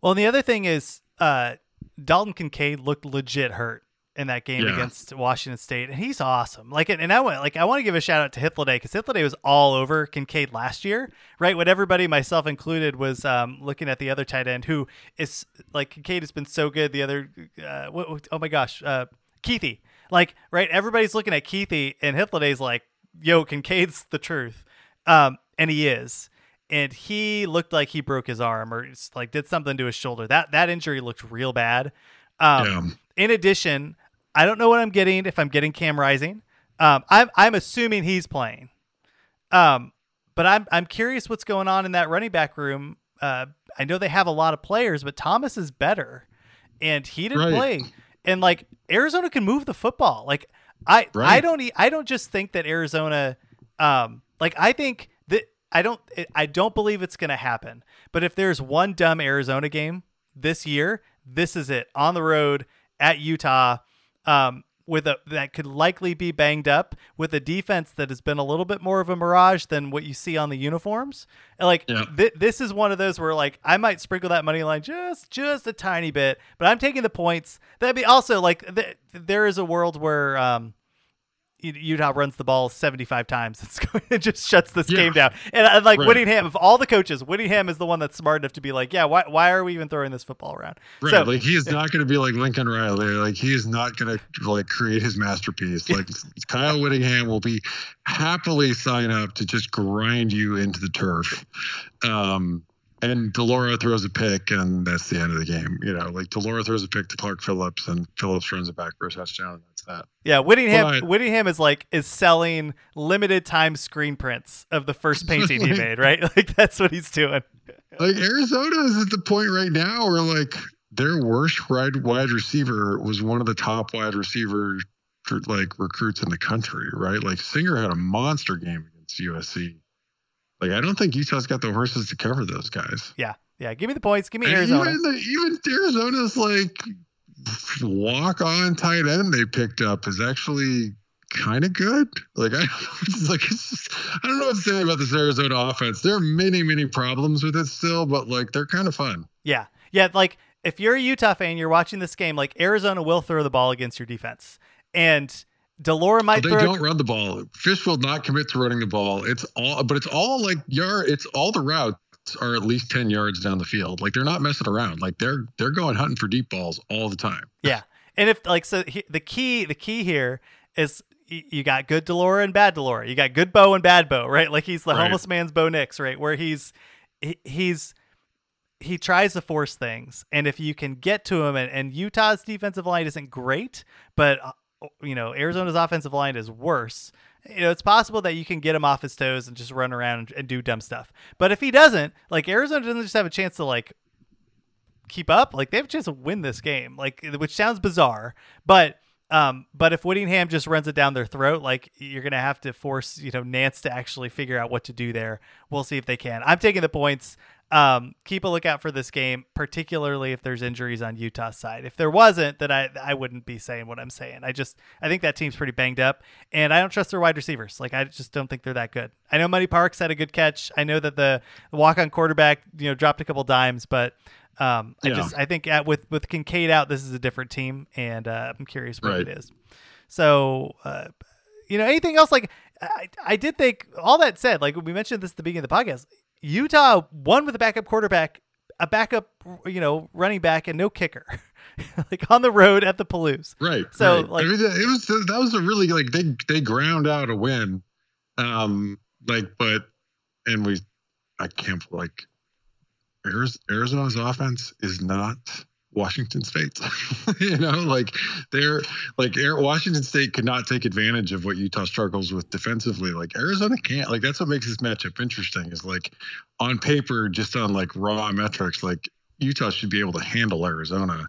Well, and the other thing is, uh, Dalton Kincaid looked legit hurt in that game Yeah. against Washington State, and he's awesome. Like, and I want like I want to give a shout out to Hithloday because Hithloday was all over Kincaid last year, right? When everybody, myself included, was um, looking at the other tight end who is like Kincaid has been so good. The other, uh, what, oh my gosh, uh, Kuithe, like right? Everybody's looking at Kuithe, and Hithloday's like, yo, Kincaid's the truth, um, and he is. And he looked like he broke his arm or like did something to his shoulder. That that injury looked real bad. Um, In addition, I don't know what I'm getting if I'm getting Cam Rising. Um, I'm I'm assuming he's playing. Um, but I'm I'm curious what's going on in that running back room. Uh, I know they have a lot of players, but Thomas is better, and he didn't Right. play. And like Arizona can move the football. Like I I don't I don't just think that Arizona. Um, like I think that I don't I don't believe it's going to happen. But if there's one dumb Arizona game this year, this is it on the road at Utah. Um, with a that could likely be banged up with a defense that has been a little bit more of a mirage than what you see on the uniforms. And like Yeah. thi- this is one of those where like I might sprinkle that money line just just a tiny bit, but I'm taking the points. That'd be also like th- there is a world where um Utah runs the ball 75 times. It's going, it just shuts this Yeah. game down. And uh, like Right. Whittingham, of all the coaches, Whittingham is the one that's smart enough to be like, yeah, why, why are we even throwing this football around? Right. So- like he is not going to be like Lincoln Riley. Like he is not going to like create his masterpiece. Like Kyle Whittingham will be happily sign up to just grind you into the turf. Um, and de Laura throws a pick, and that's the end of the game. You know, like de Laura throws a pick to Clark Phillips, and Phillips runs it back for a touchdown. That. Yeah, Whittingham But- Whittingham is like is selling limited time screen prints of the first painting he made, right? Like that's what he's doing. Like Arizona is at the point right now where like their worst wide wide receiver was one of the top wide receiver for, like recruits in the country, right? Like Singer had a monster game against USC. Like I don't think Utah's got the horses to cover those guys. Yeah. Yeah, give me the points. Give me And Arizona. Even, the, even Arizona's like walk on tight end they picked up is actually kind of good. Like I it's like it's just, I don't know what to say about this Arizona offense. There are many many problems with it still, but like they're kind of fun. Yeah. Yeah, like if you're a Utah fan, you're watching this game, like Arizona will throw the ball against your defense. And de Laura might But they don't run the ball. Fisch will not commit to running the ball. It's all, but it's all like yard. It's all the routes are at least ten yards down the field. Like they're not messing around. Like they're they're going hunting for deep balls all the time. Yeah, and if like so, he, the key the key here is you got good de Laura and bad de Laura. You got good Bo and bad Bo, right? Like he's the Right. homeless man's Bo Nix, right? Where he's he, he's he tries to force things, and if you can get to him, and, and Utah's defensive line isn't great, but uh, you know Arizona's offensive line is worse. You know, it's possible that you can get him off his toes and just run around and, do dumb stuff. But if he doesn't, like Arizona doesn't just have a chance to like keep up, like they have a chance to win this game. Like which sounds bizarre, but um, but if Whittingham just runs it down their throat, like you're gonna have to force you know Nance to actually figure out what to do there. We'll see if they can. I'm taking the points. Um, keep a lookout for this game, particularly if there's injuries on Utah's side. If there wasn't, then I I wouldn't be saying what I'm saying. I just I think that team's pretty banged up, and I don't trust their wide receivers. Like I just don't think they're that good. I know Money Parks had a good catch. I know that the walk on quarterback you know dropped a couple dimes, but um, I Yeah. just I think at, with with Kincaid out, this is a different team, and uh, I'm curious what Right. it is. So, uh, you know, anything else? Like, I, I did think all that said, like we mentioned this at the beginning of the podcast, Utah won with a backup quarterback, a backup, you know, running back, and no kicker, like on the road at the Palouse. Right. So, right. like- I mean, it was that was a really like they they ground out a win, um, like but and we I can't like Arizona's offense is not Washington State. you know, like they're like Washington State could not take advantage of what Utah struggles with defensively. Like Arizona can't. Like that's what makes this matchup interesting. Is like on paper, just on like raw metrics, like Utah should be able to handle Arizona.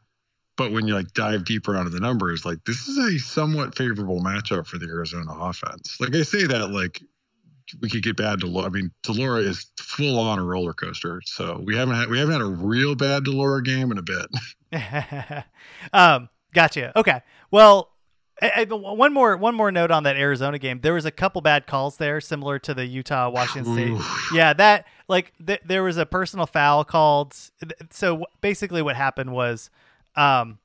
But when you like dive deeper onto the numbers, like this is a somewhat favorable matchup for the Arizona offense. Like I say that like we could get bad to de Laura. I mean, de Laura is full on a roller coaster. So we haven't had we haven't had a real bad de Laura game in a bit. um, Gotcha. Okay. Well, I, I, one more one more note on that Arizona game. There was a couple bad calls there, similar to the Utah Washington State. Yeah, that like th- there was a personal foul called. So basically, what happened was, um,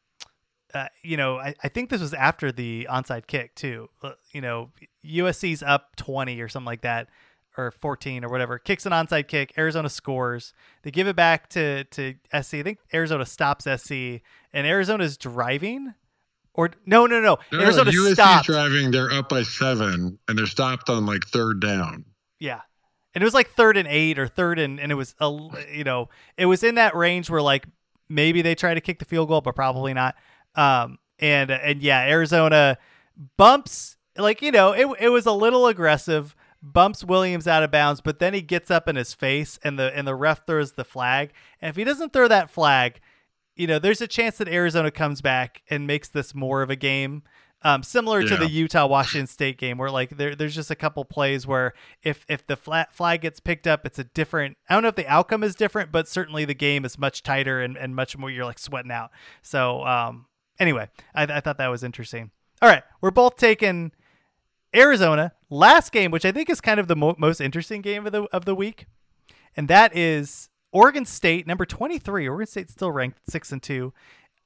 uh, you know, I, I think this was after the onside kick too. Uh, you know, USC's up twenty or something like that, or fourteen or whatever. Kicks an onside kick. Arizona scores. They give it back to to SC. I think Arizona stops SC, and Arizona's driving or no, no, no. No, Arizona USC stopped. driving. They're up by seven, and they're stopped on like third down. Yeah, and it was like third and eight or third and and it was a you know it was in that range where like maybe they try to kick the field goal, but probably not. Um, and and yeah, Arizona bumps like you know it it was a little aggressive. Bumps Williams out of bounds, but then he gets up in his face, and the and the ref throws the flag. And if he doesn't throw that flag, you know, there's a chance that Arizona comes back and makes this more of a game. Um, similar to the Utah Washington State game, where like there, there's just a couple plays where if if the flat flag gets picked up, it's a different. I don't know if the outcome is different, but certainly the game is much tighter and, and much more. You're like sweating out. So um, anyway, I, I thought that was interesting. All right, we're both taking Arizona last game, which I think is kind of the mo- most interesting game of the of the week, and that is Oregon State, number twenty three. Oregon State still ranked six and two,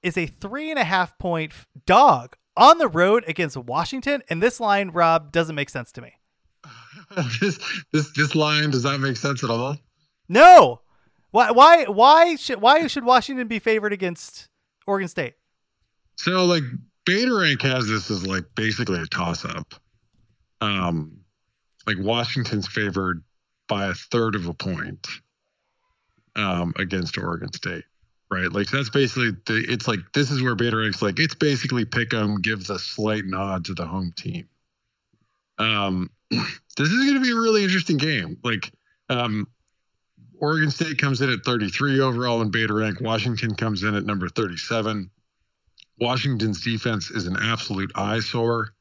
is a three and a half point dog on the road against Washington, and this line, Rob, doesn't make sense to me. this this this line does not make sense at all. No, why why why should why should Washington be favored against Oregon State? So like Beta Rank has this as like basically a toss up. Um, like Washington's favored by a third of a point um, against Oregon State, right? Like that's basically the. It's like this is where Beta Rank's like it's basically pick 'em, gives a slight nod to the home team. Um, this is going to be a really interesting game. Like, um, Oregon State comes in at 33 overall in Beta Rank. Washington comes in at number 37. Washington's defense is an absolute eyesore.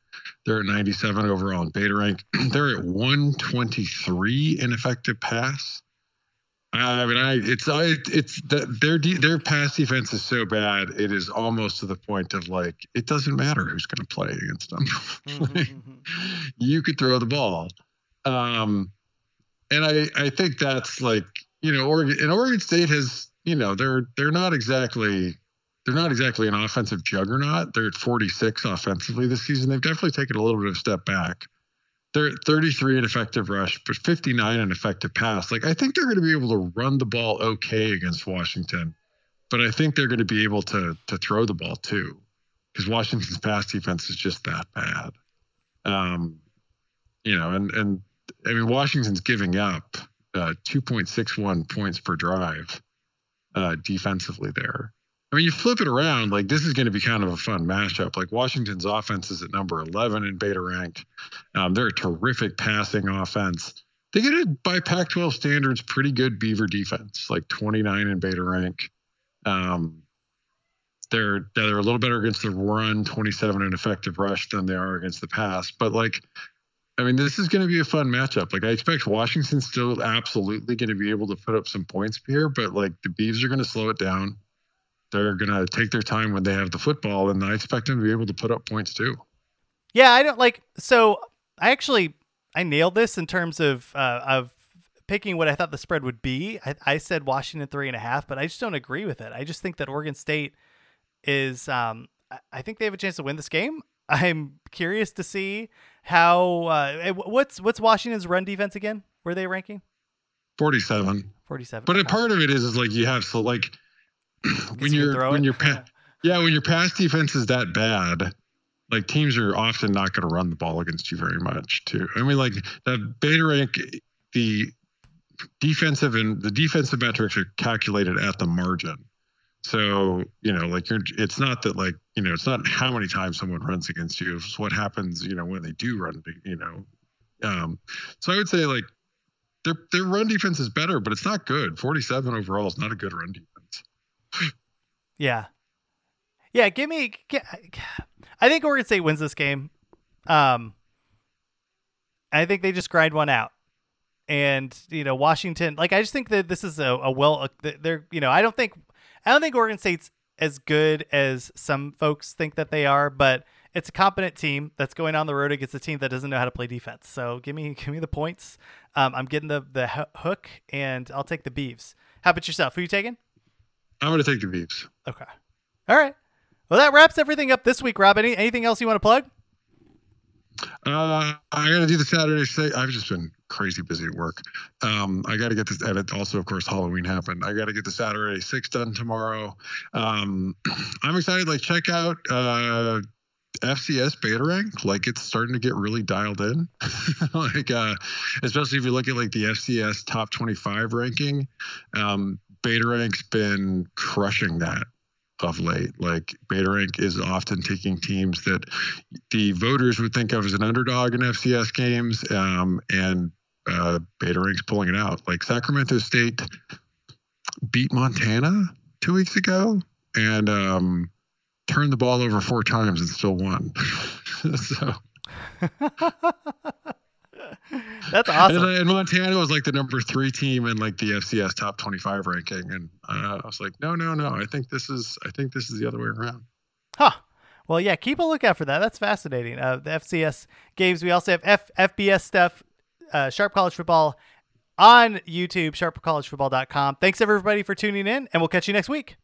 They're at 97 overall in beta rank. They're at 123 in effective pass. I mean, I it's I, it's the, their their pass defense is so bad. It is almost to the point of like it doesn't matter who's going to play against them. you could throw the ball, um, and I I think that's like you know Oregon and Oregon State has you know they're they're not exactly they're not exactly an offensive juggernaut. They're at 46 offensively this season. They've definitely taken a little bit of a step back. They're at 33 in effective rush, but 59 in effective pass. Like I think they're going to be able to run the ball okay against Washington, but I think they're going to be able to to throw the ball too, because Washington's pass defense is just that bad. Um, you know, and and I mean Washington's giving up uh, 2.61 points per drive uh, defensively there. I mean, you flip it around, like this is going to be kind of a fun matchup. Like Washington's offense is at number 11 in beta rank. Um, they're a terrific passing offense. They get it by Pac 12 standards, pretty good Beaver defense, like 29 in beta rank. Um, they're they're a little better against the run, 27 in effective rush than they are against the pass. But like, I mean, this is going to be a fun matchup. Like, I expect Washington's still absolutely going to be able to put up some points here, but like the Beavs are going to slow it down they're going to take their time when they have the football, and I expect them to be able to put up points too. Yeah, I don't like. So I actually I nailed this in terms of uh, of picking what I thought the spread would be. I, I said Washington three and a half, but I just don't agree with it. I just think that Oregon State is. Um, I- think they have a chance to win this game. I'm curious to see how. Uh, what's what's Washington's run defense again? Were they ranking? 47. 47. But a part of it is, is like you have so like when you throw when it. your pa- yeah when your pass defense is that bad, like teams are often not going to run the ball against you very much too. I mean, like that beta rank, the defensive and the defensive metrics are calculated at the margin. So you know, like you're, it's not that like you know, it's not how many times someone runs against you. It's what happens, you know, when they do run. You know, um, so I would say like their their run defense is better, but it's not good. Forty seven overall is not a good run defense. Yeah. Yeah, give me I think Oregon State wins this game. Um I think they just grind one out. And, you know, Washington, like I just think that this is a, a well they're, you know, I don't think I don't think Oregon State's as good as some folks think that they are, but it's a competent team that's going on the road against a team that doesn't know how to play defense. So give me give me the points. Um, I'm getting the the hook, and I'll take the Beavs. How about yourself? Who you taking? I'm going to take the Beavs. Okay. All right. Well, that wraps everything up this week, Rob. Any, anything else you want to plug? Uh, I got to do the Saturday. Say I've just been crazy busy at work. Um, I got to get this edit. Also, of course, Halloween happened. I got to get the Saturday six done tomorrow. Um, I'm excited. Like, check out uh, FCS beta rank. Like, it's starting to get really dialed in. like, uh, especially if you look at like the FCS top 25 ranking. Um, beta rank's been crushing that of late. Like Beta Rank is often taking teams that the voters would think of as an underdog in FCS games, um, and uh, Beta Rank's pulling it out. Like Sacramento State beat Montana two weeks ago and um, turned the ball over four times and still won. so. That's awesome. And, and, Montana was like the number three team in like the FCS top 25 ranking, and uh, I was like, no, no, no. I think this is, I think this is the other way around. Huh. Well, yeah. Keep a lookout for that. That's fascinating. Uh, the FCS games. We also have F- FBS stuff. Uh, Sharp College Football on YouTube, sharpcollegefootball.com. Thanks everybody for tuning in, and we'll catch you next week.